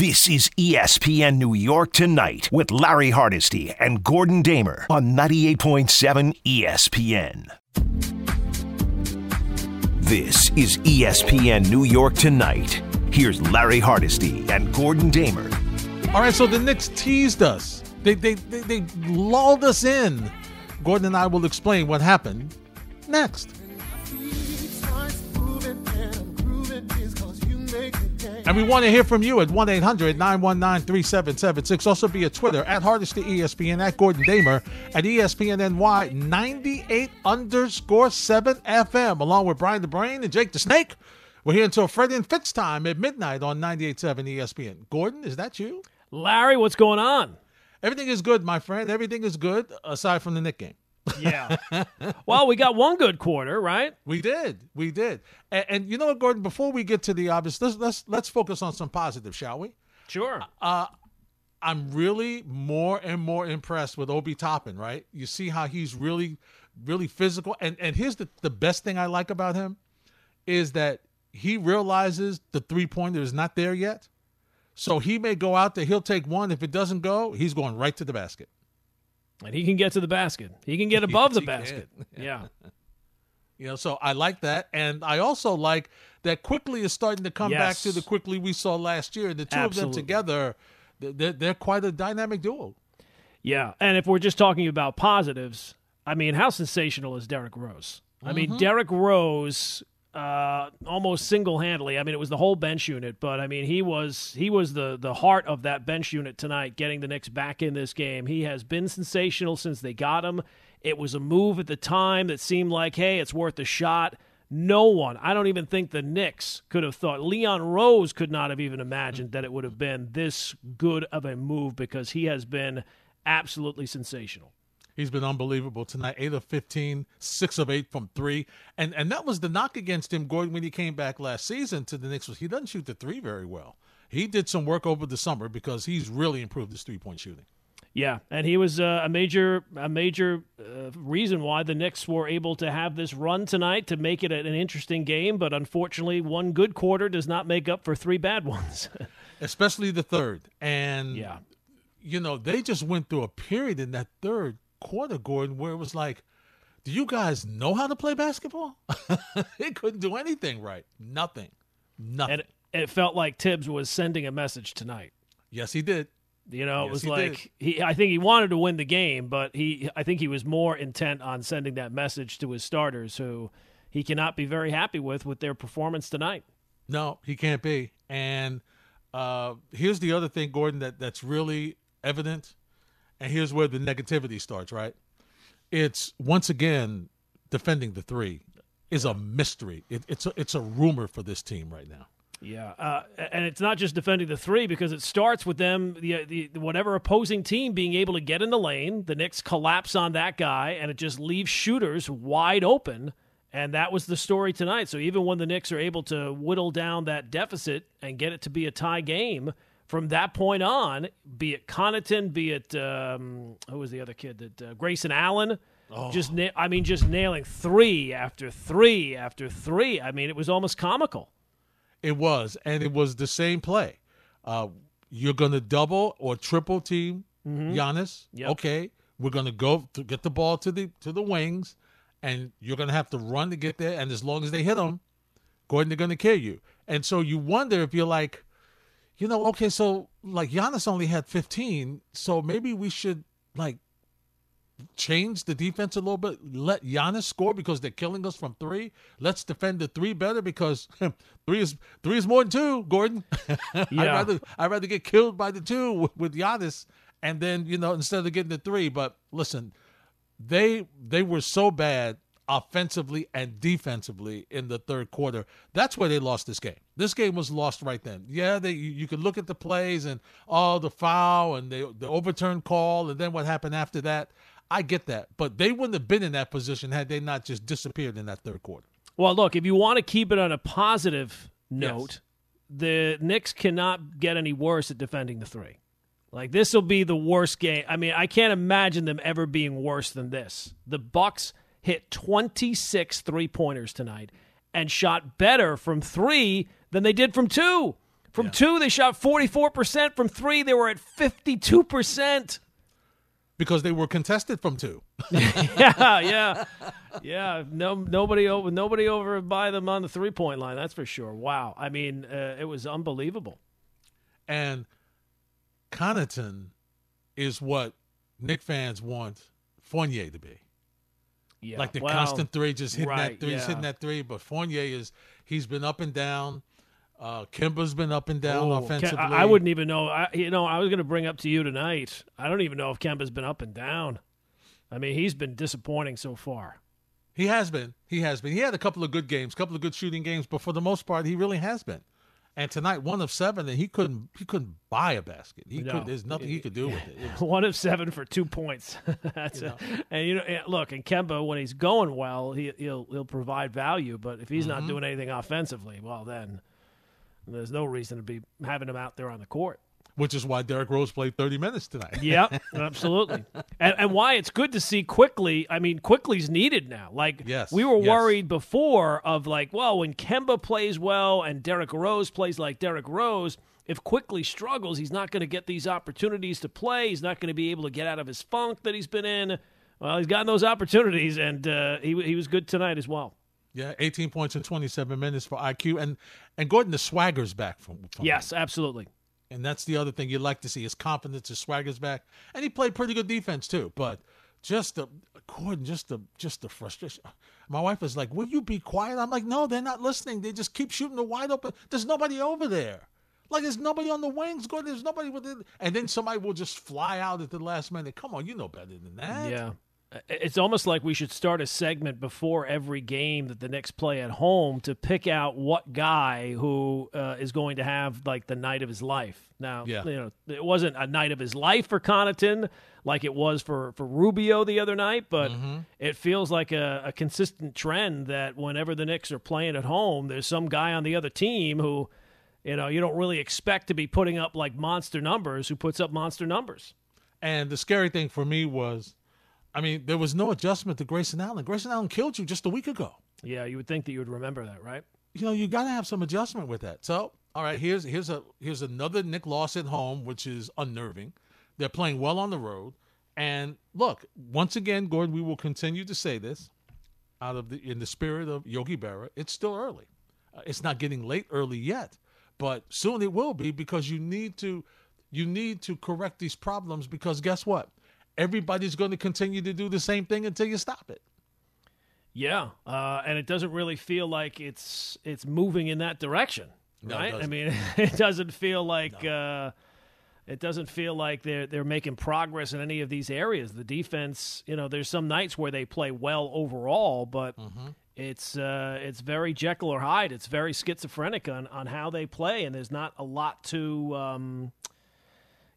This is ESPN New York Tonight with Larry Hardesty and Gordon Damer on 98.7 ESPN. This is ESPN New York Tonight. Here's Larry Hardesty and Gordon Damer. All right, so the Knicks teased us. They, they, they, they lulled us in. Gordon and I will explain what happened next. And we want to hear from you at 1 800 919 3776. Also via Twitter at Hardesty ESPN, at Gordon Damer, at ESPNNY 98 underscore 7 FM, along with Brian the Brain and Jake the Snake. We're here until Freddie and Fitz time at midnight on 98.7 ESPN. Gordon, is that you? Larry, what's going on? Everything is good, my friend. Everything is good aside from the Knick game. Yeah. well, we got one good quarter, right? We did, we did, and, and, you know what, Gordon? Before we get to the obvious, let's let's let's focus on some positive, shall we? Sure. Uh, I'm really more and more impressed with Obi Toppin. Right? You see how he's really, really physical, and and here's the the best thing I like about him is that he realizes the three pointer is not there yet. So he may go out there, he'll take one. If it doesn't go, he's going right to the basket. And he can get to the basket. He can get above yes, the basket. yeah. You know, so I like that. And I also like that Quickley is starting to come yes. back to the Quickley we saw last year. The two Absolutely. of them together, they're, they're quite a dynamic duo. Yeah. And if we're just talking about positives, I mean, how sensational is Derrick Rose? I mean, mm-hmm. Derrick Rose uh, almost single-handedly. I mean, it was the whole bench unit, but I mean, he was he was the the heart of that bench unit tonight, getting the Knicks back in this game. He has been sensational since they got him. It was a move at the time that seemed like, hey, it's worth a shot. No one, I don't even think the Knicks could have thought. Leon Rose could not have even imagined that it would have been this good of a move because he has been absolutely sensational. He's been unbelievable tonight. Eight of 15, six of eight from three. And and that was the knock against him, Gordon, when he came back last season to the Knicks was he doesn't shoot the three very well. He did some work over the summer because he's really improved his three point shooting. Yeah, and he was uh, a major a major uh, reason why the Knicks were able to have this run tonight to make it an interesting game. But unfortunately, one good quarter does not make up for three bad ones. Especially the third, and yeah, you know they just went through a period in that third quarter, Gordon, where it was like, do you guys know how to play basketball? they couldn't do anything right. Nothing. Nothing. And it felt like Thibs was sending a message tonight. Yes, he did. You know, yes, it was he like did. he I think he wanted to win the game, but he I think he was more intent on sending that message to his starters who he cannot be very happy with with their performance tonight. No, he can't be. And uh, here's the other thing, Gordon, that, that's really evident and here's where the negativity starts, right? It's once again defending the three is a mystery. It, it's a, it's a rumor for this team right now. Yeah, uh, and it's not just defending the three because it starts with them, the, the whatever opposing team being able to get in the lane. The Knicks collapse on that guy, and it just leaves shooters wide open. And that was the story tonight. So even when the Knicks are able to whittle down that deficit and get it to be a tie game, from that point on, be it Connaughton, be it um, who was the other kid that uh, Grayson Allen, oh. just na- I mean, just nailing three after three after three. I mean, it was almost comical. It was, and it was the same play. Uh, you're going to double or triple team mm-hmm. Giannis. Yep. Okay, we're going to go to get the ball to the to the wings, and you're going to have to run to get there. And as long as they hit them, Gordon, they're going to kill you. And so you wonder if you're like you know, okay, so like Giannis only had 15, so maybe we should like change the defense a little bit. Let Giannis score because they're killing us from three. Let's defend the three better because three is three is more than two. Gordon, yeah. I'd rather I'd rather get killed by the two with, with Giannis, and then you know instead of getting the three. But listen, they they were so bad offensively and defensively in the third quarter. That's where they lost this game. This game was lost right then. Yeah, they you could look at the plays and all oh, the foul and the the overturned call and then what happened after that. I get that, but they wouldn't have been in that position had they not just disappeared in that third quarter. Well, look, if you want to keep it on a positive note, yes. the Knicks cannot get any worse at defending the three. Like this will be the worst game. I mean, I can't imagine them ever being worse than this. The Bucks hit 26 three pointers tonight and shot better from three than they did from two. From yeah. two, they shot 44%. From three, they were at 52%. Because they were contested from two. yeah, yeah. Yeah, no, nobody over, nobody over by them on the three point line. That's for sure. Wow, I mean, uh, it was unbelievable. And Connaughton is what Knick fans want Fournier to be. Yeah, like the well, constant three, just hitting right, that three, yeah. just hitting that three. But Fournier is he's been up and down. Uh, Kemba's been up and down oh, offensively. I, I, wouldn't even know. I, you know, I was going to bring up to you tonight. I don't even know if Kemba's been up and down. I mean, he's been disappointing so far. He has been. He has been. He had a couple of good games, a couple of good shooting games, but for the most part, he really has been. And tonight, one of seven, and he couldn't he couldn't buy a basket. He no. could. There's nothing he could do with it. it was, one of seven for two points. That's you know. a, and you know, look, and Kemba when he's going well, he, will he'll provide value. But if he's mm-hmm. not doing anything offensively, well, then there's no reason to be having him out there on the court which is why Derrick Rose played 30 minutes tonight. yep, absolutely. And, and, why it's good to see Quickley. I mean, Quickley's needed now. Like, yes, we were yes. worried before of like, well, when Kemba plays well and Derrick Rose plays like Derrick Rose, if Quickley struggles, he's not going to get these opportunities to play. He's not going to be able to get out of his funk that he's been in. Well, he's gotten those opportunities, and uh, he he was good tonight as well. Yeah, 18 points in 27 minutes for IQ, and and Gordon the swagger's back from. from yes, him. absolutely. And that's the other thing you'd like to see. His confidence, his swagger's back, and he played pretty good defense too. But just the Gordon, just the just the frustration. My wife is like, "Will you be quiet?" I'm like, "No, they're not listening. They just keep shooting the wide open. There's nobody over there. Like there's nobody on the wings. Gordon, there's nobody with it. And then somebody will just fly out at the last minute. Come on, you know better than that. Yeah. It's almost like we should start a segment before every game that the Knicks play at home to pick out what guy who uh, is going to have like the night of his life. Now, yeah. you know, it wasn't a night of his life for Connaughton like it was for, for Rubio the other night, but mm-hmm. it feels like a, a consistent trend that whenever the Knicks are playing at home, there's some guy on the other team who, you know, you don't really expect to be putting up like monster numbers who puts up monster numbers. And the scary thing for me was I mean, there was no adjustment to Grayson Allen. Grayson Allen killed you just a week ago. Yeah, you would think that you would remember that, right? You know, you got to have some adjustment with that. So, all right, here's here's a here's another Knick loss at home, which is unnerving. They're playing well on the road, and look, once again, Gordon, we will continue to say this out of the in the spirit of Yogi Berra. It's still early. Uh, it's not getting late early yet, but soon it will be because you need to you need to correct these problems because guess what? Everybody's going to continue to do the same thing until you stop it. Yeah, uh, and it doesn't really feel like it's it's moving in that direction, no, right? I mean, it doesn't feel like no. uh, it doesn't feel like they're they're making progress in any of these areas. The defense, you know, there's some nights where they play well overall, but mm-hmm. it's uh, it's very Jekyll or Hyde. It's very schizophrenic on on how they play, and there's not a lot to. Um,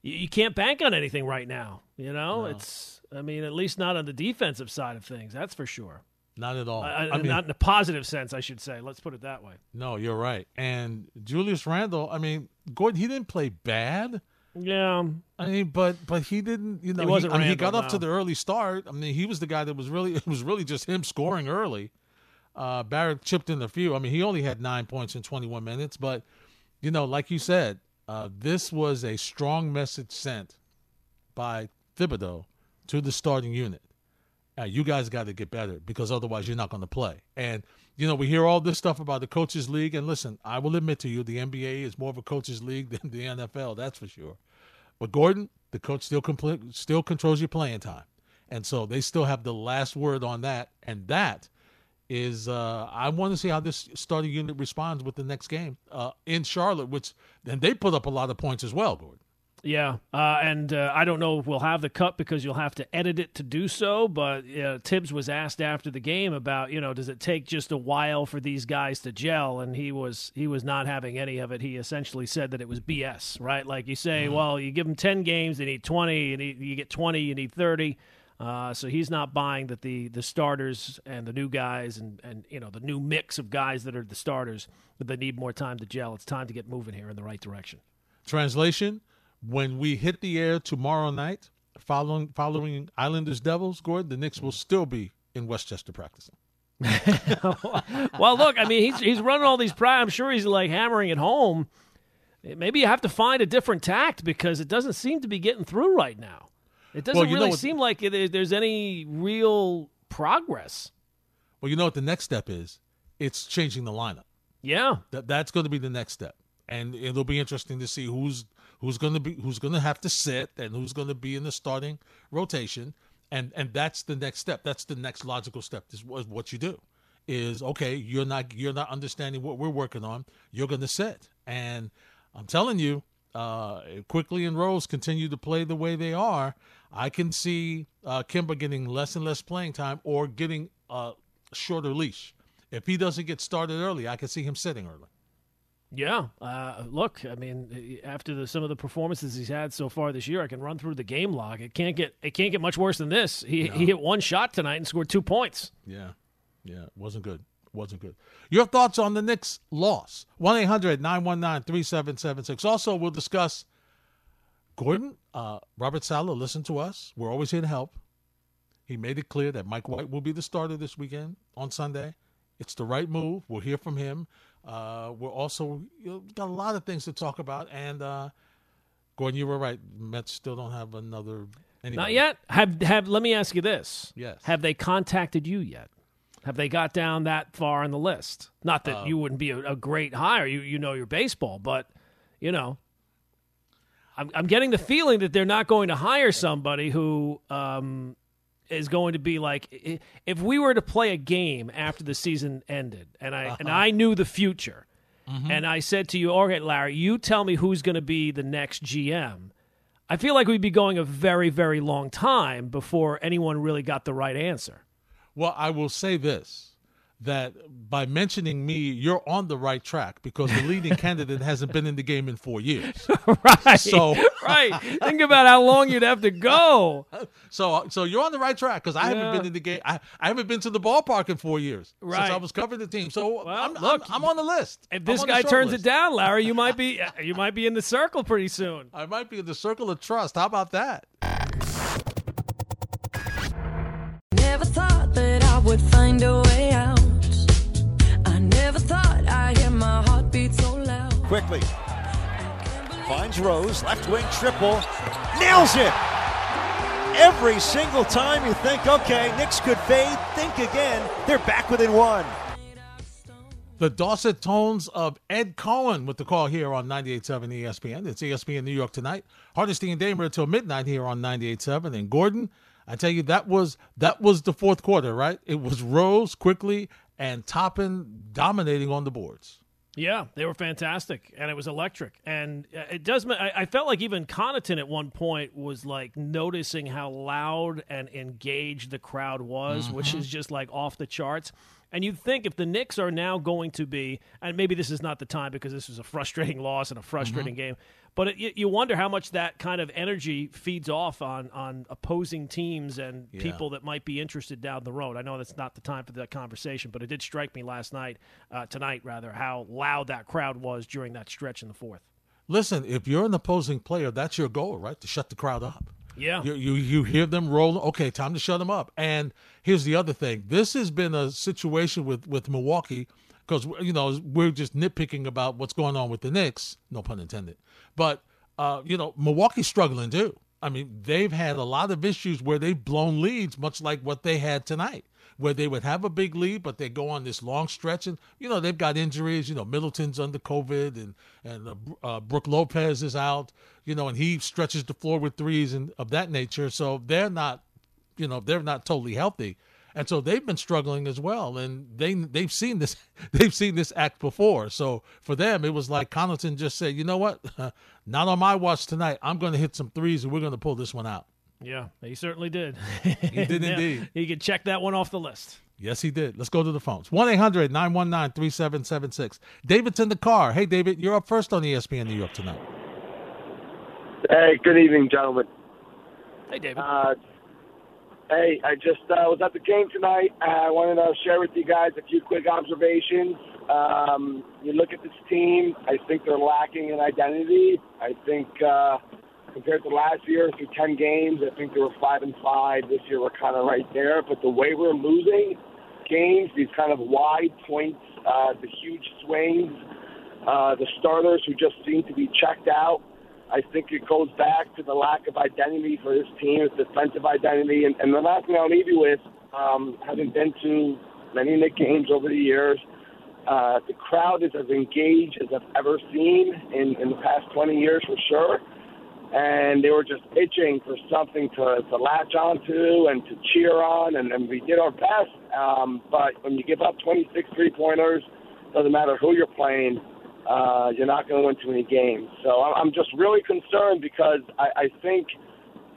you, you can't bank on anything right now. You know, no. it's I mean, at least not on the defensive side of things. That's for sure. Not at all. I, I mean, not in a positive sense, I should say. Let's put it that way. No, you're right. And Julius Randle, I mean, Gordon, he didn't play bad. Yeah, I mean, but but he didn't. You know, he, wasn't he, I mean, he got up to the early start. I mean, he was the guy that was really. It was really just him scoring early. Uh, Barrett chipped in a few. I mean, he only had nine points in 21 minutes, but you know, like you said, uh, this was a strong message sent by Thibodeau to the starting unit. Uh, you guys got to get better because otherwise you're not going to play. And you know we hear all this stuff about the coaches league, and listen, I will admit to you, the NBA is more of a coaches league than the NFL. That's for sure. But Gordon, the coach still compl- still controls your playing time, and so they still have the last word on that. And that is uh, I want to see how this starting unit responds with the next game uh, in Charlotte, which then they put up a lot of points as well, Gordon. Yeah, uh, and uh, I don't know if we'll have the cut because you'll have to edit it to do so. But uh, Thibs was asked after the game about, you know, does it take just a while for these guys to gel? And he was he was not having any of it. He essentially said that it was BS, right? Like you say, mm-hmm. well, you give them ten games, they need twenty, and you get twenty, you need thirty. Uh, so he's not buying that the the starters and the new guys and and you know the new mix of guys that are the starters that they need more time to gel. It's time to get moving here in the right direction. Translation: When we hit the air tomorrow night, following following Islanders Devils, Gordon, the Knicks will still be in Westchester practicing. well, look, I mean, he's he's running all these. Pri- I'm sure he's like hammering it home Maybe you have to find a different tact because it doesn't seem to be getting through right now. It doesn't well, really seem like it, there's any real progress. Well, you know what the next step is? It's changing the lineup. Yeah, that that's going to be the next step, and it'll be interesting to see who's who's going to be who's going to have to sit and who's going to be in the starting rotation, and and that's the next step. That's the next logical step. Is what you do is okay. You're not you're not understanding what we're working on. You're going to sit, and I'm telling you, uh, Quickley and Rose continue to play the way they are. I can see uh, Kemba getting less and less playing time or getting a shorter leash. If he doesn't get started early, I can see him sitting early. Yeah, uh, look, I mean, after the, some of the performances he's had so far this year, I can run through the game log. It can't get it can't get much worse than this. He no. he hit one shot tonight and scored two points. Yeah, yeah, wasn't good. Wasn't good. Your thoughts on the Knicks' loss? 1 800 919 3776. Also, we'll discuss Gordon, uh, Robert Saleh, listen to us. We're always here to help. He made it clear that Mike White will be the starter this weekend on Sunday. It's the right move. We'll hear from him. Uh, we're also you know, got a lot of things to talk about. And uh, Gordon, you were right. Mets still don't have another. Anybody. Not yet. Have have. Let me ask you this. Yes. Have they contacted you yet? Have they got down that far on the list? Not that uh, you wouldn't be a, a, great hire. You you know your baseball, but you know, I'm I'm getting the feeling that they're not going to hire somebody who um, is going to be like if we were to play a game after the season ended and I uh-huh. and I knew the future mm-hmm. and I said to you, "All right, Larry, you tell me who's going to be the next GM." I feel like we'd be going a very very long time before anyone really got the right answer. Well, I will say this that by mentioning me, you're on the right track because the leading candidate hasn't been in the game in four years. right. So right. Think about how long you'd have to go. So so you're on the right track because I yeah. haven't been in the game. I, I haven't been to the ballpark in four years right. since I was covering the team. So well, I'm, look, I'm, I'm, on the list. If this guy turns list. it down, Larry, you might be you might be in the circle pretty soon. I might be in the circle of trust. How about that? Never thought that I would find a way out. Quickley. Finds Rose, left wing triple, nails it! Every single time you think, okay, Knicks could fade, think again, they're back within one. The Dorset tones of Ed Cohen with the call here on 98.7 ESPN. It's ESPN New York tonight. Hardesty and Damer until midnight here on 98.7. And Gordon, I tell you, that was that was the fourth quarter, right? It was Rose Quickley and Toppin dominating on the boards. Yeah, they were fantastic, and it was electric. And uh, it does. I, I felt like even Connaughton at one point was like noticing how loud and engaged the crowd was, mm-hmm. which is just like off the charts. And you'd think if the Knicks are now going to be, and maybe this is not the time because this was a frustrating loss and a frustrating mm-hmm. game, but it, you wonder how much that kind of energy feeds off on, on opposing teams and yeah. people that might be interested down the road. I know that's not the time for that conversation, but it did strike me last night, uh, tonight rather, how loud that crowd was during that stretch in the fourth. Listen, if you're an opposing player, that's your goal, right? To shut the crowd up. Yeah. You, you, you hear them roll. Okay, time to shut them up. And here's the other thing. This has been a situation with with Milwaukee because you know we're just nitpicking about what's going on with the Knicks. No pun intended. But uh, you know Milwaukee's struggling too. I mean, they've had a lot of issues where they've blown leads, much like what they had tonight, where they would have a big lead, but they go on this long stretch, and you know they've got injuries. You know, Middleton's under COVID, and and uh, uh, Brook Lopez is out. You know, and he stretches the floor with threes and of that nature. So they're not, you know, they're not totally healthy, and so they've been struggling as well. And they they've seen this they've seen this act before. So for them, it was like Connaughton just said, you know what, not on my watch tonight. I'm going to hit some threes, and we're going to pull this one out. Yeah, he certainly did. He did indeed. He could check that one off the list. Yes, he did. Let's go to the phones. 1 800 919 3776. David's in the car. Hey, David, you're up first on ESPN New York tonight. Hey, good evening, gentlemen. Hey, David. Uh, hey, I just uh, was at the game tonight. I wanted to share with you guys a few quick observations. Um, you look at this team, I think they're lacking in identity. I think. Uh, compared to last year through 10 games. I think they were five and five. This year we're kind of right there. But the way we're losing games, these kind of wide points, uh, the huge swings, uh, the starters who just seem to be checked out. I think it goes back to the lack of identity for this team, defensive identity. And, and the last thing I'll leave you with, um, having been to many Knick games over the years, uh, the crowd is as engaged as I've ever seen in, in the past 20 years for sure. And they were just itching for something to, to latch onto and to cheer on, and, and we did our best. Um, but when you give up 26 three pointers, doesn't matter who you're playing, uh, you're not going to win too many games. So I'm just really concerned because I, I think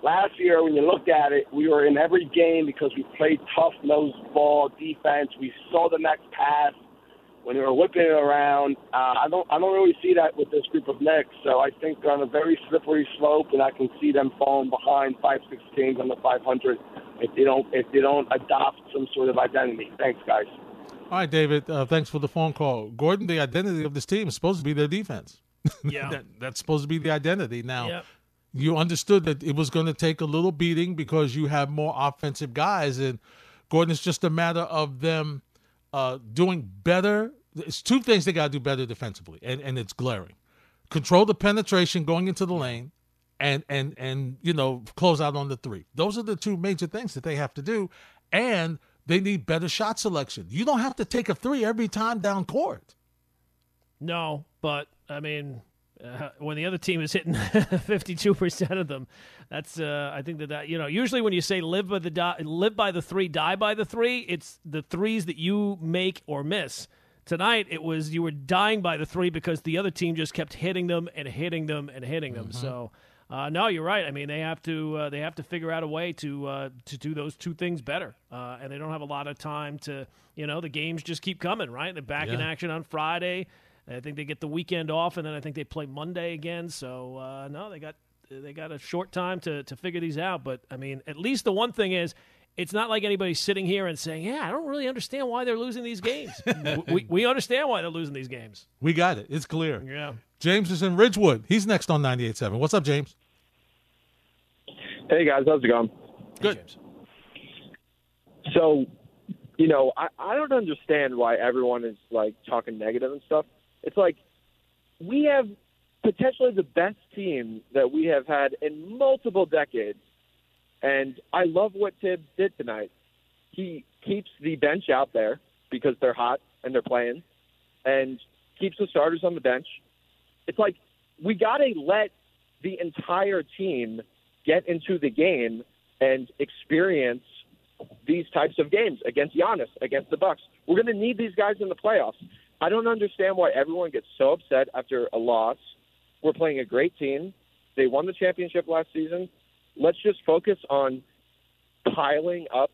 last year when you looked at it, we were in every game because we played tough nose ball defense. We saw the next pass when they were whipping it around. Uh, I don't I don't really see that with this group of Knicks. So I think they're on a very slippery slope, and I can see them falling behind five six games on the 500 if they don't if they don't adopt some sort of identity. Thanks, guys. All right, David. Uh, thanks for the phone call. Gordon, the identity of this team is supposed to be their defense. Yeah, that, that's supposed to be the identity. Now, Yep. you understood that it was going to take a little beating because you have more offensive guys, and Gordon, it's just a matter of them uh, doing better. It's two things they got to do better defensively, and, and it's glaring. Control the penetration going into the lane, and and and you know close out on the three. Those are the two major things that they have to do, and they need better shot selection. You don't have to take a three every time down court. No, but I mean, uh, when the other team is hitting 52% of them, that's uh, I think that, that you know, usually when you say live by the di- live by the 3, die by the 3, it's the threes that you make or miss. Tonight it was you were dying by the 3 because the other team just kept hitting them and hitting them and hitting them. So uh, no, you're right. I mean, they have to uh, they have to figure out a way to uh, to do those two things better, uh, and they don't have a lot of time to. You know, the games just keep coming, right? They're back in action on Friday. I think they get the weekend off, and then I think they play Monday again. So uh, no, they got they got a short time to to figure these out. But I mean, at least the one thing is. It's not like anybody's sitting here and saying, "Yeah, I don't really understand why they're losing these games." we, we understand why they're losing these games. We got it. It's clear. Yeah. James is in Ridgewood. He's next on 98.7. What's up, James? Hey guys, how's it going? Good. So, you know, I, I don't understand why everyone is like talking negative and stuff. It's like we have potentially the best team that we have had in multiple decades. And I love what Thibs did tonight. He keeps the bench out there because they're hot and they're playing and keeps the starters on the bench. It's like we got to let the entire team get into the game and experience these types of games against Giannis, against the Bucks. We're going to need these guys in the playoffs. I don't understand why everyone gets so upset after a loss. We're playing a great team. They won the championship last season. Let's just focus on piling up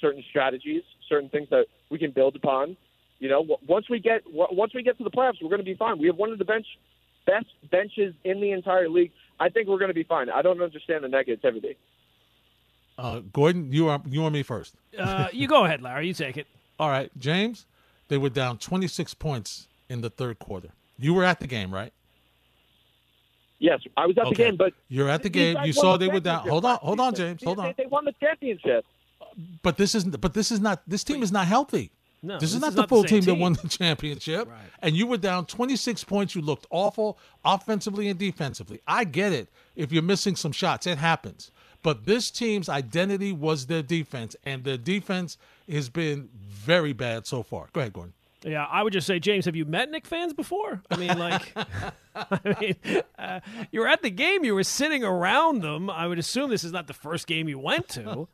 certain strategies, certain things that we can build upon. You know, once we get once we get to the playoffs, we're going to be fine. We have one of the bench best benches in the entire league. I think we're going to be fine. I don't understand the negativity. Uh, Gordon, you are you or me first. Uh, you go ahead, Larry. You take it. All right, James. They were down 26 points in the third quarter. You were at the game, right? Yes, I was at the game, but You're at the game. You saw the they were down. Hold on, hold on. James. Hold on. They won the championship. But this isn't. but this is not this team is not healthy. No, this, is not is the not full same team, that won the championship. Right. And you were down 26 points. You looked awful offensively and defensively. I get it. If you're missing some shots, it happens. But this team's identity was their defense, and their defense has been very bad so far. Go ahead, Gordon. Yeah, I would just say, James, have you met Knick fans before? I mean, like, I mean, uh, you were at the game, you were sitting around them. I would assume this is not the first game you went to.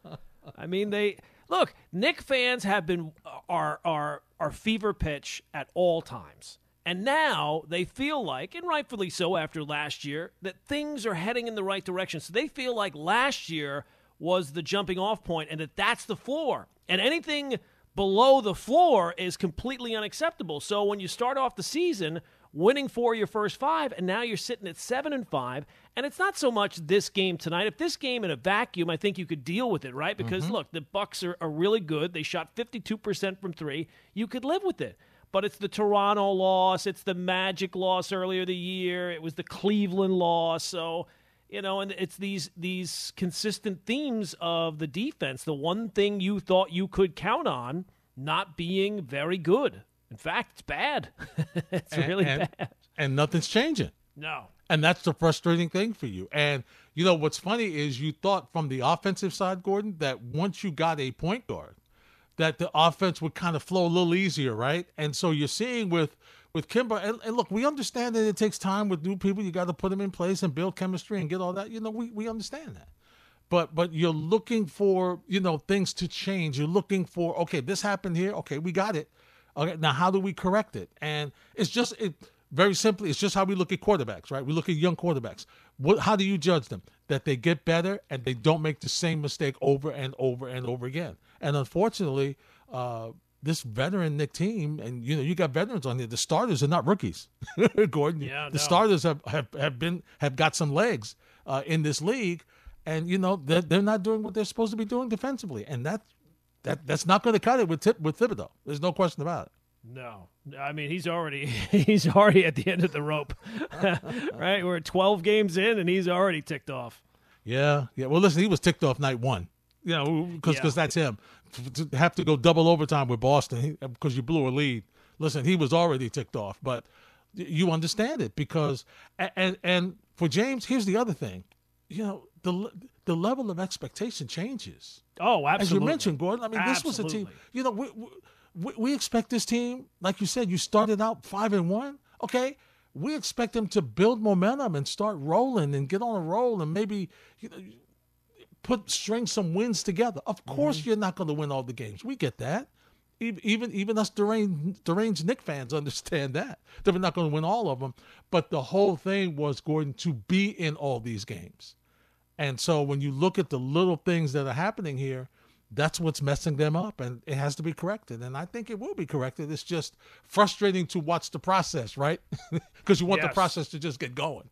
I mean, they look. Knick fans have been are are are fever pitch at all times, and now they feel like, and rightfully so, after last year, that things are heading in the right direction. So they feel like last year was the jumping off point, and that that's the floor, and anything below the floor is completely unacceptable. So when you start off the season winning four of your first five, and now you're sitting at seven and five, and it's not so much this game tonight. If this game in a vacuum, I think you could deal with it, right? Because mm-hmm. look, the Bucks are, are really good. They shot 52% from three. You could live with it. But it's the Toronto loss, it's the Magic loss earlier the year, it was the Cleveland loss. So you know, and it's these these consistent themes of the defense. The one thing you thought you could count on not being very good. In fact, it's bad. it's and, really and, bad. And nothing's changing. No. And that's the frustrating thing for you. And you know what's funny is you thought from the offensive side, Gordon, that once you got a point guard, that the offense would kind of flow a little easier, right? And so you're seeing with with Kemba, and, and look, we understand that it takes time with new people. You got to put them in place and build chemistry and get all that. You know, we we understand that. But but you're looking for you know things to change. You're looking for okay, this happened here. Okay, we got it. Okay, now how do we correct it? And it's just it very simply, it's just how we look at quarterbacks, right? We look at young quarterbacks. What, how do you judge them? That they get better and they don't make the same mistake over and over and over again. And unfortunately, uh, this veteran Knick team, and you know, you got veterans on here. The starters are not rookies, Gordon. Yeah, the no. starters have, have, have been have got some legs uh, in this league, and you know they're, they're not doing what they're supposed to be doing defensively, and that that that's not going to cut it with tip, with Thibodeau. There's no question about it. No, I mean he's already he's already at the end of the rope, right? We're 12 games in, and he's already ticked off. Yeah, yeah. Well, listen, he was ticked off night one. You know, because Yeah. that's him. To have to go double overtime with Boston because you blew a lead. Listen, he was already ticked off, but you understand it because and and for James, here's the other thing. You know, the the level of expectation changes. Oh, absolutely. As you mentioned, Gordon, I mean, this was a team. You know, we, we we expect this team, like you said, you started out five and one. Okay, we expect them to build momentum and start rolling and get on a roll and maybe you know, put string some wins together. Of mm-hmm. course, you're not going to win all the games. We get that. Even even, even us deranged, deranged Knick fans understand that that we're not going to win all of them. But the whole thing was Gordon to be in all these games. And so when you look at the little things that are happening here, that's what's messing them up and it has to be corrected. And I think it will be corrected. It's just frustrating to watch the process, right? Because you want the process to just get going.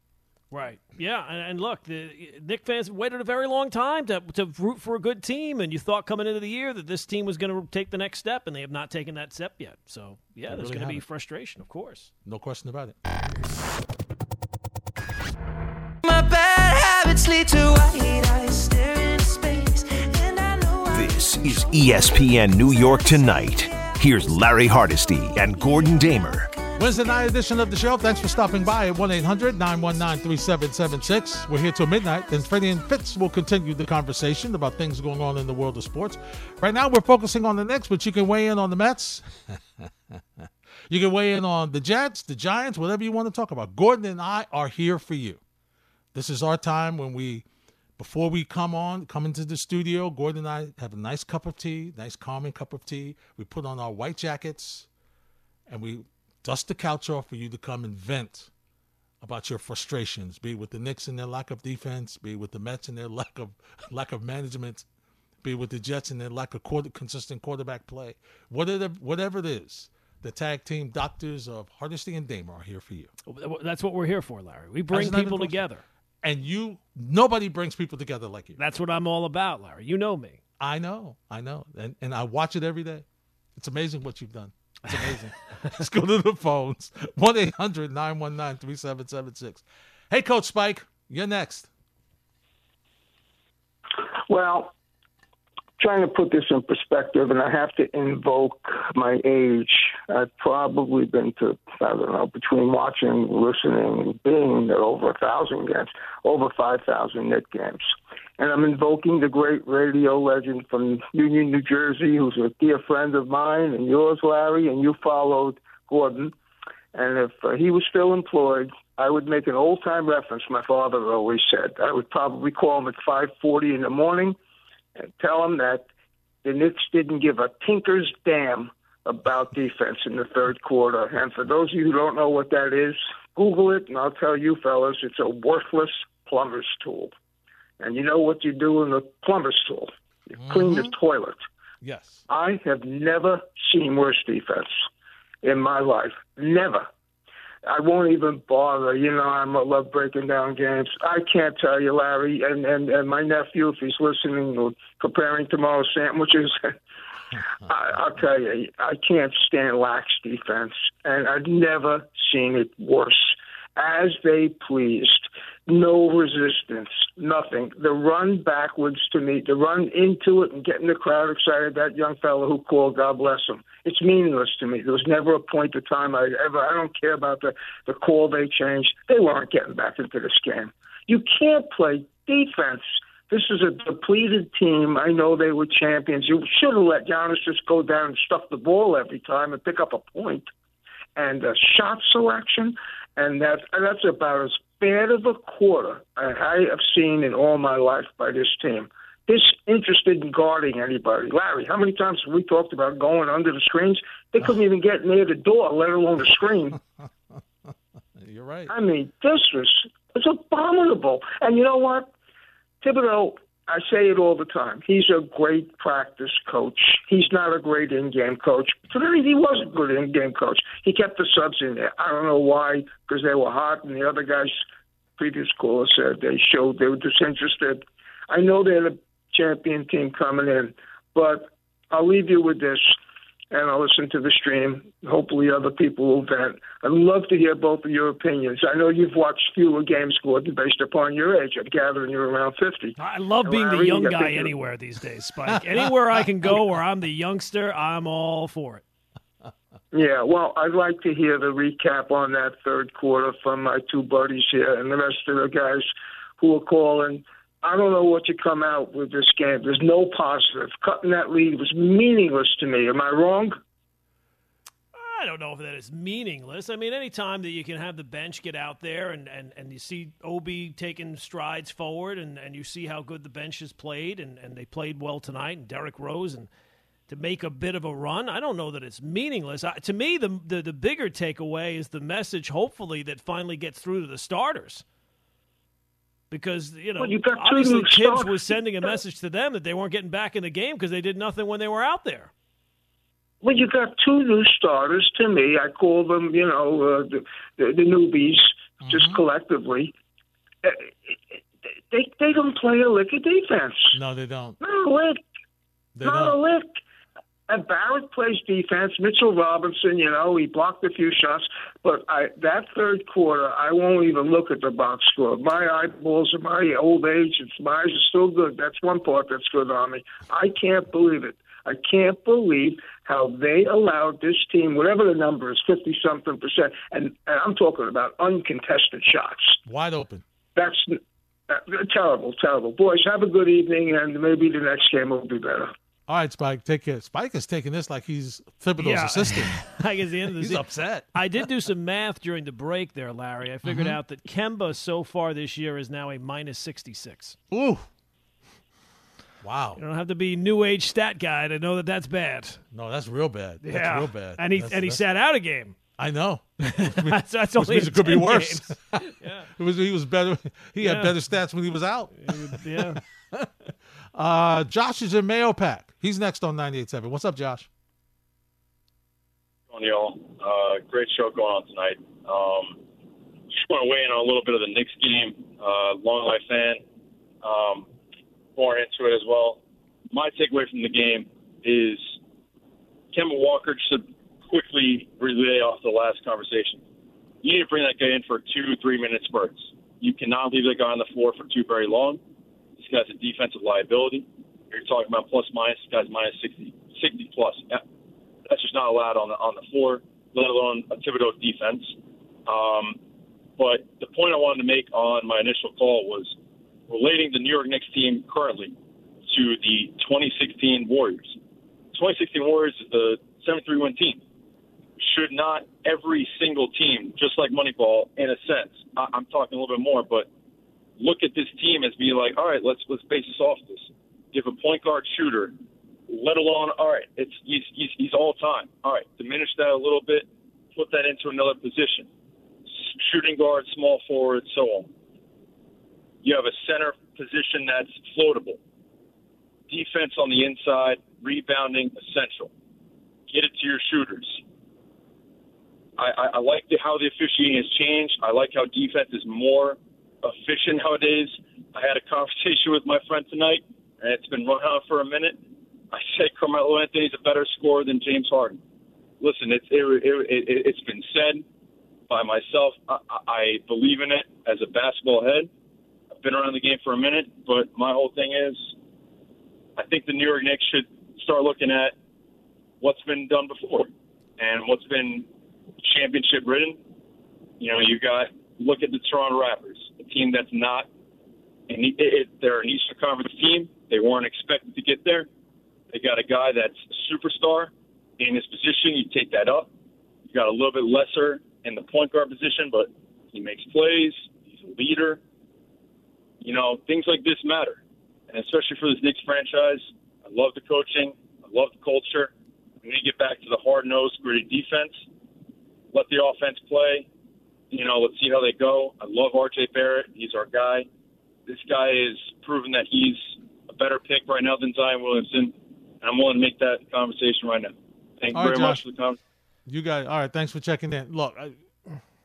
Right. Yeah, and, and look, the Knick fans waited a very long time to to root for a good team, and you thought coming into the year that this team was going to take the next step, and they have not taken that step yet. So yeah, They there's really going to be frustration, of course. No question about it. This is ESPN New York Tonight. Here's Larry Hardesty and Gordon Damer. Wednesday night edition of the show. Thanks for stopping by at 1 800 919 3776. We're here till midnight. Then Freddie and Fitz will continue the conversation about things going on in the world of sports. Right now, we're focusing on the Knicks, but you can weigh in on the Mets. you can weigh in on the Jets, the Giants, whatever you want to talk about. Gordon and I are here for you. This is our time when we, before we come on, come into the studio, Gordon and I have a nice cup of tea, nice calming cup of tea. We put on our white jackets and we dust the couch off for you to come and vent about your frustrations, be it with the Knicks and their lack of defense, be it with the Mets and their lack of lack of management, be it with the Jets and their lack of quarter, consistent quarterback play. Whatever, whatever it is, the tag team doctors of Hardesty and Damer here for you. That's what we're here for, Larry. We bring That's not even people together. And you, nobody brings people together like you. That's what I'm all about, Larry. You know me. I know, I know, and and I watch it every day. It's amazing what you've done. It's amazing. Let's go to the phones. 1 800 919 3776. Hey, Coach Spike, you're next. Well, trying to put this in perspective, and I have to invoke my age. I've probably been to, I don't know, between watching, listening, and being at over a thousand games, over 5,000 net games. And I'm invoking the great radio legend from Union, New Jersey, who's a dear friend of mine and yours, Larry, and you followed Gordon. And if uh, he was still employed, I would make an old time reference. My father always said I would probably call him at 5:40 in the morning and tell him that the Knicks didn't give a tinker's damn about defense in the third quarter. And for those of you who don't know what that is, Google it, and I'll tell you, fellas, it's a worthless plumber's tool. And you know what you do in the plumber's tool? You clean the mm-hmm. toilet. Yes. I have never seen worse defense in my life. Never. I won't even bother. You know, I'm, I love breaking down games. I can't tell you, Larry, and, and, and my nephew, if he's listening or preparing tomorrow's sandwiches, I, I'll tell you, I can't stand lax defense, and I've never seen it worse. As they pleased. no resistance, nothing. The run backwards to me, the run into it and getting the crowd excited. That young fellow who called, God bless him. It's meaningless to me. There was never a point of time I ever. I don't care about the the call they changed. They weren't getting back into this game. You can't play defense. This is a depleted team. I know they were champions. You should have let Giannis just go down and stuff the ball every time and pick up a point. And uh, shot selection, and that that's about as bad of a quarter I have seen in all my life by this team. Disinterested in guarding anybody. Larry, how many times have we talked about going under the screens? They couldn't even get near the door, let alone the screen. You're right. I mean, this was it's abominable. And you know what? Thibodeau, I say it all the time. He's a great practice coach. He's not a great in-game coach. Today he was a good in-game coach. He kept the subs in there. I don't know why, because they were hot, and the other guys, previous caller said they showed they were disinterested. I know they're the champion team coming in, but I'll leave you with this and I'll listen to the stream. Hopefully, other people will vent. I'd love to hear both of your opinions. I know you've watched fewer games scored based upon your age. I'm gathering you're around 50. I love being Larry, the young guy anywhere these days, Spike. Anywhere I can go where I'm the youngster, I'm all for it. Yeah, well, I'd like to hear the recap on that third quarter from my two buddies here and the rest of the guys who are calling. I don't know what to come out with this game. There's no positive. Cutting that lead was meaningless to me. Am I wrong? I don't know if that is meaningless. I mean, anytime that you can have the bench get out there and, and, and you see Obi taking strides forward and, and you see how good the bench has played and, and they played well tonight and Derrick Rose and to make a bit of a run, I don't know that it's meaningless. I, to me, the, the the bigger takeaway is the message, hopefully, that finally gets through to the starters. Because you know, Well, you got two obviously, Thibs was sending a message to them that they weren't getting back in the game because they did nothing when they were out there. Well, you got two new starters. To me, I call them, you know, uh, the, the, the newbies, just collectively. Uh, They they don't play a lick of defense. No, they don't. Not a lick. They Not a don't. lick. And Barrett plays defense. Mitchell Robinson, you know, he blocked a few shots. But I, that third quarter, I won't even look at the box score. My eyeballs are my old age. It's my eyes are still good. That's one part that's good on me. I can't believe it. I can't believe how they allowed this team, whatever the number is, fifty something percent, and, and I'm talking about uncontested shots. Wide open. That's uh, terrible, terrible. Boys, have a good evening, and maybe the next game will be better. All right, Spike, take care. Spike is taking this like he's Thibodeau's Yeah. assistant. I guess the end of the He's season. upset. I did do some math during the break there, Larry. I figured Mm-hmm. out that Kemba so far this year is now a minus 66. Ooh. Wow. You don't have to be new age stat guy to know that that's bad. No, that's real bad. That's yeah, real bad. And he That's- and he that's- sat out a game. I know. That's, that's only it could be worse. yeah, It was he was better. He had better stats when he was out. yeah. Uh, Josh is in Mahopac. He's next on 98.7. What's up, Josh? on y'all. Uh, great show going on tonight. Um, just want to weigh in on a little bit of the Knicks game. Uh, long life fan. Um, more into it as well. My takeaway from the game is Kemba Walker should quickly relay off the last conversation. You need to bring that guy in for two, three minute spurts. You cannot leave that guy on the floor for too very long. This guy's a defensive liability. You're talking about plus minus. Guy's minus 60, 60 plus. That's just not allowed on the on the floor, let alone a Thibodeau defense. Um, but the point I wanted to make on my initial call was relating the New York Knicks team currently to the 2016 Warriors. 2016 Warriors is the 73 win team. Should not every single team, just like Moneyball, in a sense, I, I'm talking a little bit more, but look at this team as being like, all right, let's let's base this off this. Give a point guard shooter, let alone, all right, it's he's he's, he's all time. All right, diminish that a little bit, put that into another position. Shooting guard, small forward, so on. You have a center position that's floatable. Defense on the inside, rebounding essential. Get it to your shooters. I, I, I like the, how the officiating has changed. I like how defense is more efficient nowadays. I had a conversation with my friend tonight, and it's been run on for a minute. I said Carmelo Anthony's a better scorer than James Harden. Listen, it's it, it, it, it's been said by myself. I, I I believe in it. as a basketball head. I've been around the game for a minute, but my whole thing is, I think the New York Knicks should start looking at what's been done before and what's been championship ridden. You know, you got look at the Toronto Raptors, a team that's not, and it, it, they're an Eastern Conference team. They weren't expected to get there. They got a guy that's a superstar in his position. You take that up. You got a little bit lesser in the point guard position, but he makes plays. He's a leader. You know, things like this matter, and especially for this Knicks franchise. I love the coaching. I love the culture. We need to get back to the hard nosed, gritty defense. Let the offense play. You know, let's see how they go. I love RJ Barrett. He's our guy. This guy is proven that he's a better pick right now than Zion Williamson. I'm willing to make that conversation right now. Thank you All right, very much for the conversation. You guys, all right. Thanks for checking in. Look, I,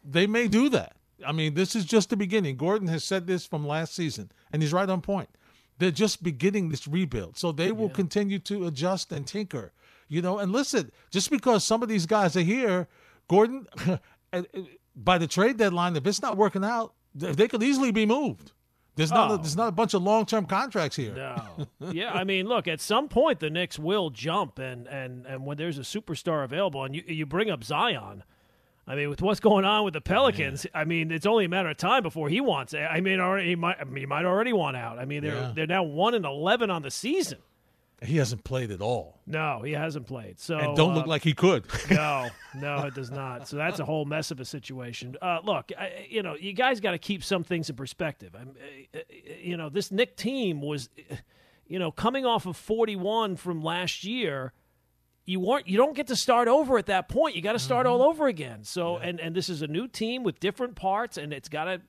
they may do that. I mean, this is just the beginning. Gordon has said this from last season, and he's right on point. They're just beginning this rebuild, so they will continue to adjust and tinker. You know, and listen, just because some of these guys are here, Gordon, and- and by the trade deadline, if it's not working out, they could easily be moved. There's not. A, Oh. there's not a bunch of long term contracts here. No. yeah, I mean, look, at some point the Knicks will jump, and and and when there's a superstar available, and you you bring up Zion. I mean, with what's going on with the Pelicans, I mean, it's only a matter of time before he wants. it. I mean, already he might he might already want out. I mean, they're Yeah. they're now one and eleven on the season. He hasn't played at all, No, he hasn't played. So and don't look uh, like he could. no, no, it does not. So that's a whole mess of a situation. Uh, look, I, you know, you guys got to keep some things in perspective. I'm, uh, uh, you know, this Knick team was, you know, coming off of 41 from last year. You weren't. You don't get to start over at that point. You got to start all over again. So, and and this is a new team with different parts, and it's got to.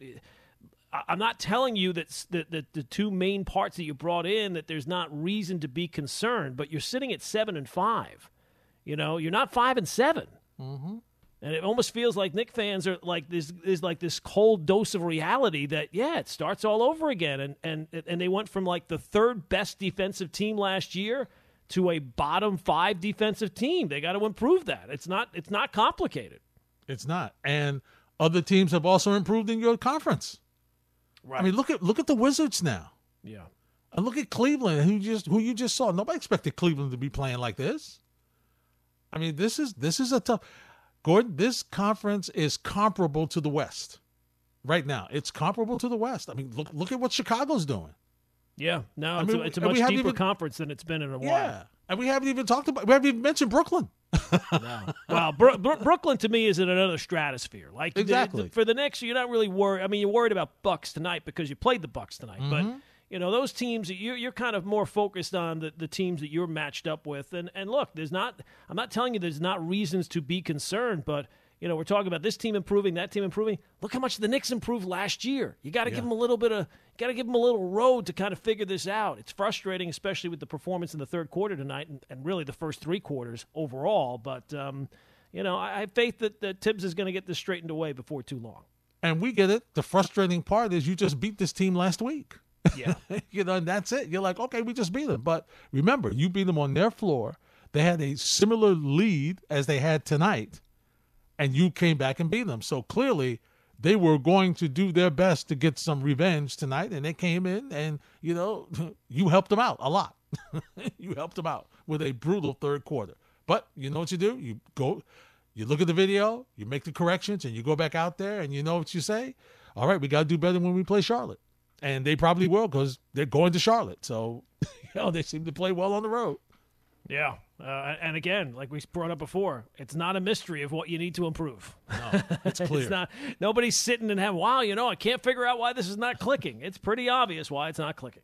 I'm not telling you that, that, that the two main parts that you brought in that there's not reason to be concerned, but you're sitting at seven and five. You know, you're not five and 7 mm-hmm. and it almost feels like Knick fans are like this is like this cold dose of reality that yeah, it starts all over again, and and and they went from like the third best defensive team last year to a bottom five defensive team. They got to improve that. It's not it's not complicated. It's not. And other teams have also improved in your conference. Right. I mean, look at look at the Wizards now. yeah. And look at Cleveland, who just who you just saw. Nobody expected Cleveland to be playing like this. I mean, this is this is a tough. Gordon, this conference is comparable to the West right now. It's comparable to the West. I mean, look look at what Chicago's doing. Yeah, no, I it's, mean, a, it's a much deeper even- conference than it's been in a while. Yeah, and we haven't even talked about. We haven't even mentioned Brooklyn. Well, Bro- Bro- Brooklyn to me is in another stratosphere. Like Exactly. the- for the Knicks, you're not really worried. I mean, you're worried about Bucks tonight because you played the Bucks tonight, but Mm-hmm. you know those teams. You're, you're kind of more focused on the, the teams that you're matched up with. And and look, there's not. I'm not telling you there's not reasons to be concerned, but. You know, we're talking about this team improving, that team improving. Look how much the Knicks improved last year. You got to give them a little bit of, got to give them a little road to kind of figure this out. It's frustrating, especially with the performance in the third quarter tonight, and, and really the first three quarters overall. But um, you know, I I have faith that, that Thibs is going to get this straightened away before too long. And we get it. The frustrating part is you just beat this team last week. Yeah. you know, and that's it. You're like, okay, we just beat them. But remember, you beat them on their floor. They had a similar lead as they had tonight, and you came back and beat them. So clearly, they were going to do their best to get some revenge tonight, and they came in, and you know, you helped them out a lot. you helped them out with a brutal third quarter. But you know what you do? You go, you look at the video, you make the corrections, and you go back out there, and you know what you say. All right, we got to do better when we play Charlotte, and they probably will because they're going to Charlotte. So, you know, they seem to play well on the road. Yeah. Uh, and again, like we brought up before, it's not a mystery of what you need to improve. No, it's clear. it's not. Nobody's sitting and having, wow, you know, I can't figure out why this is not clicking. It's pretty obvious why it's not clicking.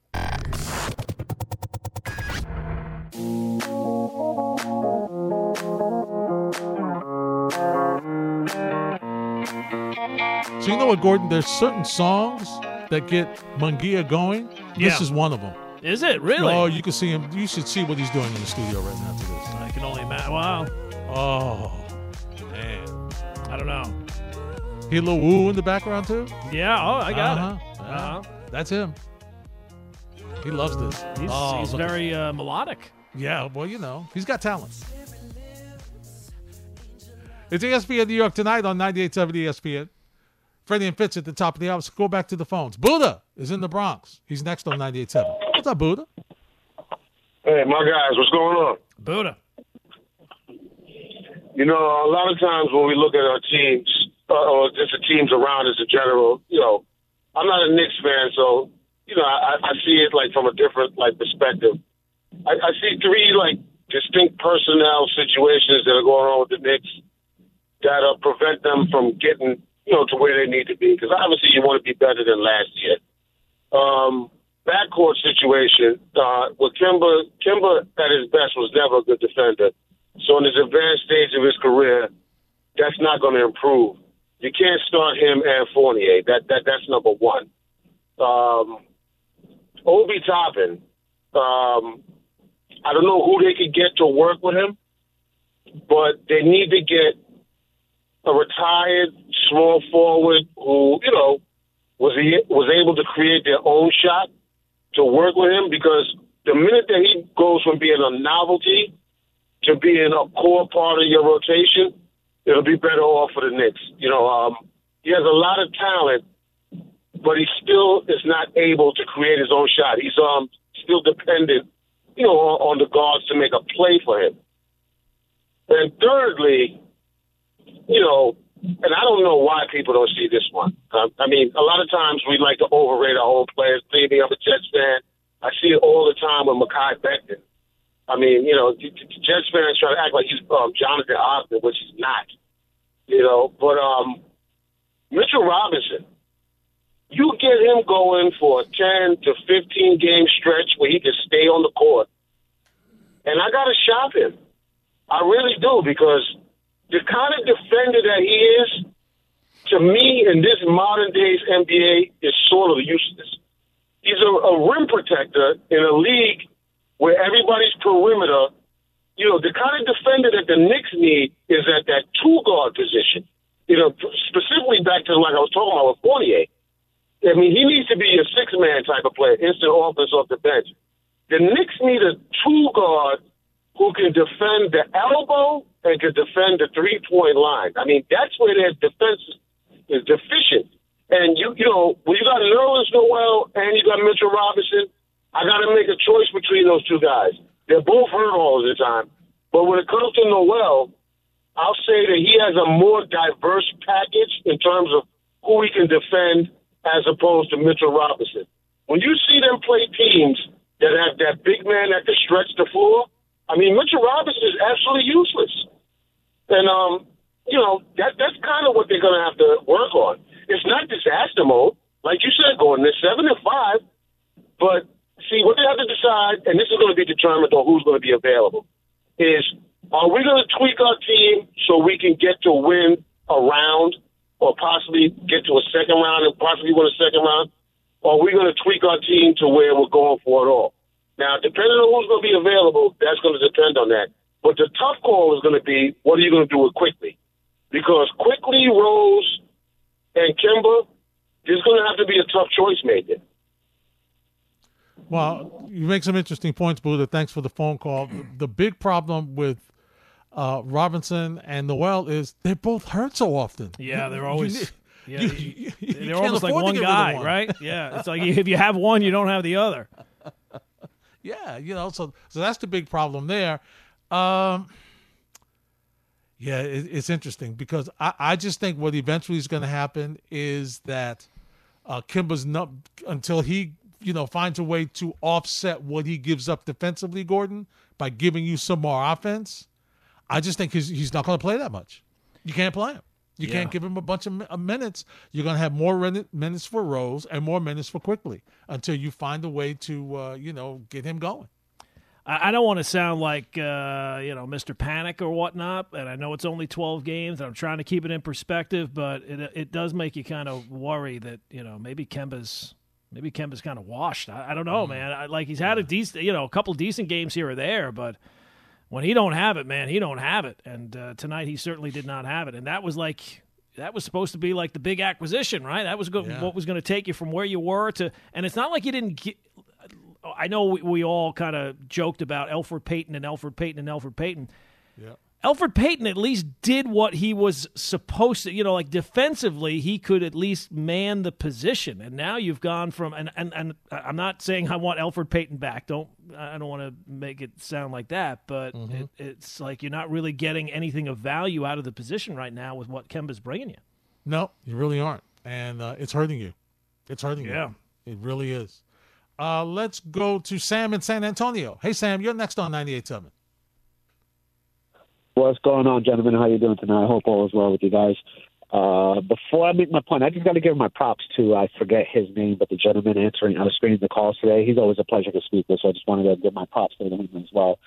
So you know what, Gordon? There's certain songs that get Mungia going. This Yeah. is one of them. Is it really? Oh, you can see him. You should see what he's doing in the studio right now to this. I can only imagine. Wow. Oh, man. I don't know. Hear a little woo in the background too. Yeah. Oh, I got Uh-huh. it. Yeah. Uh-huh. That's him. He loves this. He's, oh, he's very uh, melodic. Yeah, well, you know, he's got talent. It's ESPN New York tonight on 98.7 ESPN. Freddie and Fitz at the top of the hour. Let's go back to the phones. Buddha is in the Bronx. He's next on 98.7. What's up, Buddha? Hey, my guys, what's going on? Buddha. You know, a lot of times when we look at our teams, uh, or just the teams around us in general, you know, I'm not a Knicks fan, so you know, I, I see it like from a different like perspective. I, I see three like distinct personnel situations that are going on with the Knicks that uh, prevent them from getting you know to where they need to be. Because obviously you want to be better than last year. Um, backcourt situation uh, with Kemba. Kemba at his best was never a good defender. So in his advanced stage of his career, that's not going to improve. You can't start him and Fournier. That that that's number one. Um, Obi Toppin. Um, I don't know who they could get to work with him, but they need to get a retired small forward who you know was he was able to create their own shot to work with him because the minute that he goes from being a novelty to being a core part of your rotation, it'll be better off for the Knicks. You know, um, he has a lot of talent, but he still is not able to create his own shot. He's um still dependent, you know, on, on the guards to make a play for him. And thirdly, you know, and I don't know why people don't see this one. Um, I mean, a lot of times we like to overrate our own players. Maybe I'm a Jets fan. I see it all the time with Mekhi Becton. I mean, you know, Jets fans try to act like he's um, Jonathan Ogden, which he's not. You know, but um, Mitchell Robinson, you get him going for a 10 to 15 game stretch where he can stay on the court, and I got to shop him. I really do because the kind of defender that he is, to me, in this modern days NBA, is sort of useless. He's a, a rim protector in a league where everybody's perimeter. You know, the kind of defender that the Knicks need is at that two guard position. You know, specifically back to like I was talking about with Fournier. I mean, he needs to be a six man type of player, instant offense off the bench. The Knicks need a two guard who can defend the elbow and can defend the three point line. I mean, that's where their defense is deficient. And you, you know, when you got Nerlens Noel and you got Mitchell Robinson, I got to make a choice between those two guys. They're both hurt all the time. But when it comes to Noel, I'll say that he has a more diverse package in terms of who he can defend as opposed to Mitchell Robinson. When you see them play teams that have that big man that can stretch the floor, I mean, Mitchell Robinson is absolutely useless. And, um, you know, that that's kind of what they're going to have to work on. It's not disaster mode. Like you said, Gordon, they're 7 and 5, but see, what they have to decide, and this is going to be determined on who's going to be available, is are we going to tweak our team so we can get to win a round or possibly get to a second round and possibly win a second round? Or are we going to tweak our team to where we're going for it all? Now, depending on who's going to be available, that's going to depend on that. But the tough call is going to be what are you going to do with Quickley? Because Quickley, Rose and Kemba, there's going to have to be a tough choice made there. Well, you make some interesting points, Buddha. Thanks for the phone call. The big problem with uh, Robinson and Noel is they're both hurt so often. Yeah, they're always. you- yeah, you- you- you- you they're almost like one get rid of guy, one. right? Yeah, it's like if you have one, you don't have the other. Yeah, you know, so so that's the big problem there. Um, yeah, it, it's interesting because I, I just think what eventually is going to happen is that uh, Kemba's not until he you know finds a way to offset what he gives up defensively, Gordon, by giving you some more offense. I just think he's he's not going to play that much. You can't play him. You Yeah. can't give him a bunch of uh, minutes. You're going to have more min- minutes for Rose and more minutes for Quickley until you find a way to uh, you know get him going. I I don't want to sound like uh, you know Mr. Panic or whatnot, and I know it's only twelve games. And I'm trying to keep it in perspective, but it it does make you kind of worry that you know maybe Kemba's maybe Kemba's kind of washed. I, I don't know, man. I, like he's had a decent you know a couple decent games here or there, but when he don't have it, man, he don't have it. And uh, tonight he certainly did not have it, and that was like. That was supposed to be like the big acquisition, right? That was go- Yeah. what was going to take you from where you were to, and it's not like you didn't get, I know we, we all kind of joked about Elfrid Payton and Elfrid Payton and Elfrid Payton. Yeah. Elfrid Payton at least did what he was supposed to. You know, like defensively, he could at least man the position. And now you've gone from and and, and I'm not saying I want Elfrid Payton back. Don't I don't want to make it sound like that, but Mm-hmm. it, it's like you're not really getting anything of value out of the position right now with what Kemba's bringing you. No, you really aren't, and uh, it's hurting you. It's hurting Yeah. you. Yeah. It really is. Uh, let's go to Sam in San Antonio. Hey, Sam, you're next on 98.7. What's going on, gentlemen? How you doing tonight? I hope all is well with you guys. Uh, before I make my point, I just got to give my props to I forget his name, but the gentleman answering, I was screening the calls today. He's always a pleasure to speak with, so I just wanted to give my props to him as well.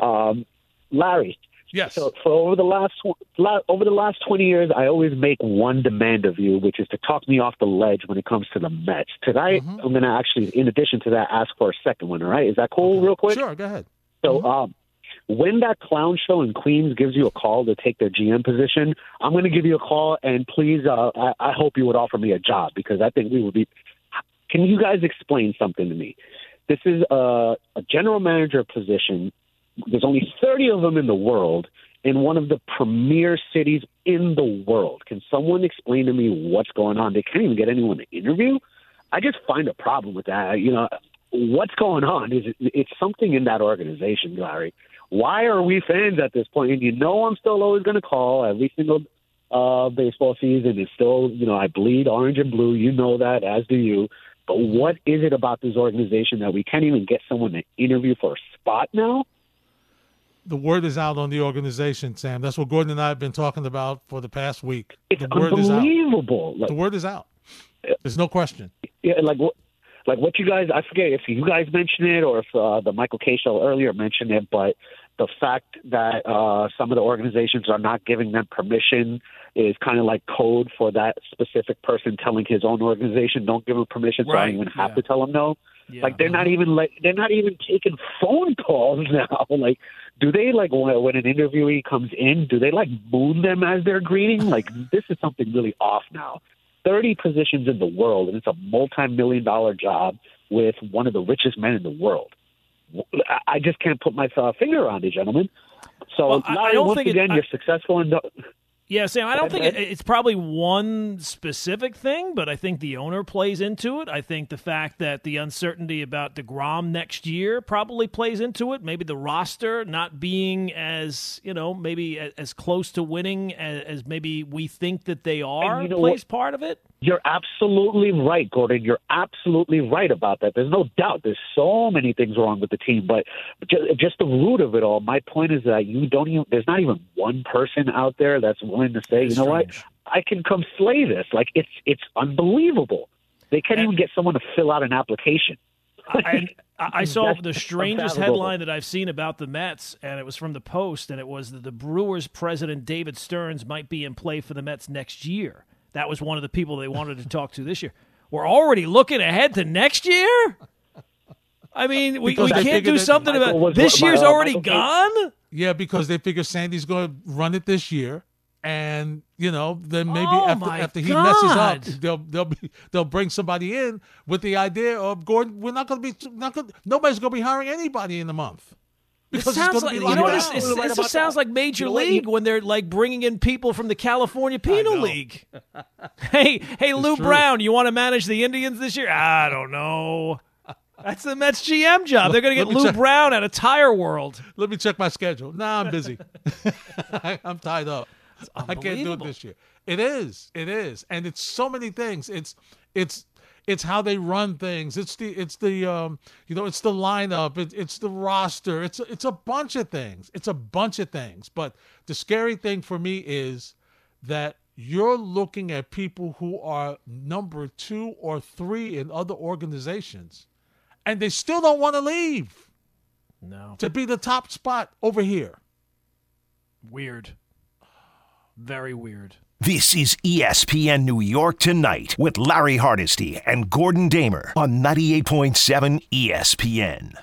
Um, Larry, Yes. so for over the last over the last twenty years, I always make one demand of you, which is to talk me off the ledge when it comes to the Mets. Tonight, Mm-hmm. I'm going to actually, in addition to that, ask for a second one. All right, is that cool? Real quick. Sure, go ahead. So, um, when that clown show in Queens gives you a call to take their GM position, I'm going to give you a call, and please, uh, I, I hope you would offer me a job because I think we would be. Can you guys explain something to me? This is a, a general manager position. There's only 30 of them in the world in one of the premier cities in the world. Can someone explain to me what's going on? They can't even get anyone to interview. I just find a problem with that. You know, what's going on? Is it, it's something in that organization, Larry. Why are we fans at this point? And you know, I'm still always going to call every single uh, baseball season. Is still, you know, I bleed orange and blue. You know that, as do you. But what is it about this organization that we can't even get someone to interview for a spot now? The word is out on the organization, Sam. That's what Gordon and I have been talking about for the past week. It's the word is out. unbelievable. Like, The word is out. There's no question. yeah, like what, like what you guys. I forget if you guys mentioned it or if uh, the Michael Kay show earlier mentioned it, but the fact that uh, some of the organizations are not giving them permission is kind of like code for that specific person telling his own organization, "Don't give them permission," so I don't even have yeah. to tell them no. Yeah. Like they're not even like they're not even taking phone calls now. Like, do they like when, when an interviewee comes in? Do they like moon them as they're greeting? Like, this is something really off now. Thirty positions in the world, and it's a multi-million dollar job with one of the richest men in the world. I- I just can't put my uh, finger on it, gentlemen. So, Well, I- I don't once think it- again, I- you're successful in. The, Yeah, Sam, I don't think it, it's probably one specific thing, but I think the owner plays into it. I think the fact that the uncertainty about DeGrom next year probably plays into it. Maybe the roster not being as, you know, maybe as close to winning as, as maybe we think that they are you know plays what? part of it. You're absolutely right, Gordon. You're absolutely right about that. There's no doubt. There's so many things wrong with the team, but ju- just the root of it all. My point is that you don't even. There's not even one person out there that's willing to say, you know what, I can come slay this. Like it's it's unbelievable. They can't even get someone to fill out an application. I I saw the strangest headline that I've seen about the Mets, and it was from the Post, and it was that the Brewers president David Stearns might be in play for the Mets next year. That was one of the people they wanted to talk to this year. We're already looking ahead to next year. I mean, we, Because we can't do something Michael about was- this year's already Michael gone. Yeah, because they figure Sandy's going to run it this year, and you know, then maybe Oh, after after he messes up, they'll they'll be, they'll bring somebody in with the idea of Gordon. We're not going to be not going. Nobody's going to be hiring anybody in a month This because it's sounds like you know what down. this, this, right this just sounds that. like Major You know what, League you- when they're like bringing in people from the California Penal. League. hey, hey, Lou true. Brown, you want to manage the Indians this year? I don't know. That's the Mets GM job. They're going to get Lou check. Brown at a Tire World. Let me check my schedule. Nah, I'm busy. I'm tied up. I can't do it this year. It is. It is. And it's so many things. It's it's it's how they run things. It's the it's the um you know it's the lineup. It, it's the roster. It's it's a bunch of things. It's a bunch of things. But the scary thing for me is that you're looking at people who are number two or three in other organizations, and they still don't want to leave No, to be the top spot over here. weird. Very weird. This is ESPN New York Tonight with Larry Hardesty and Gordon Damer on 98.7 ESPN.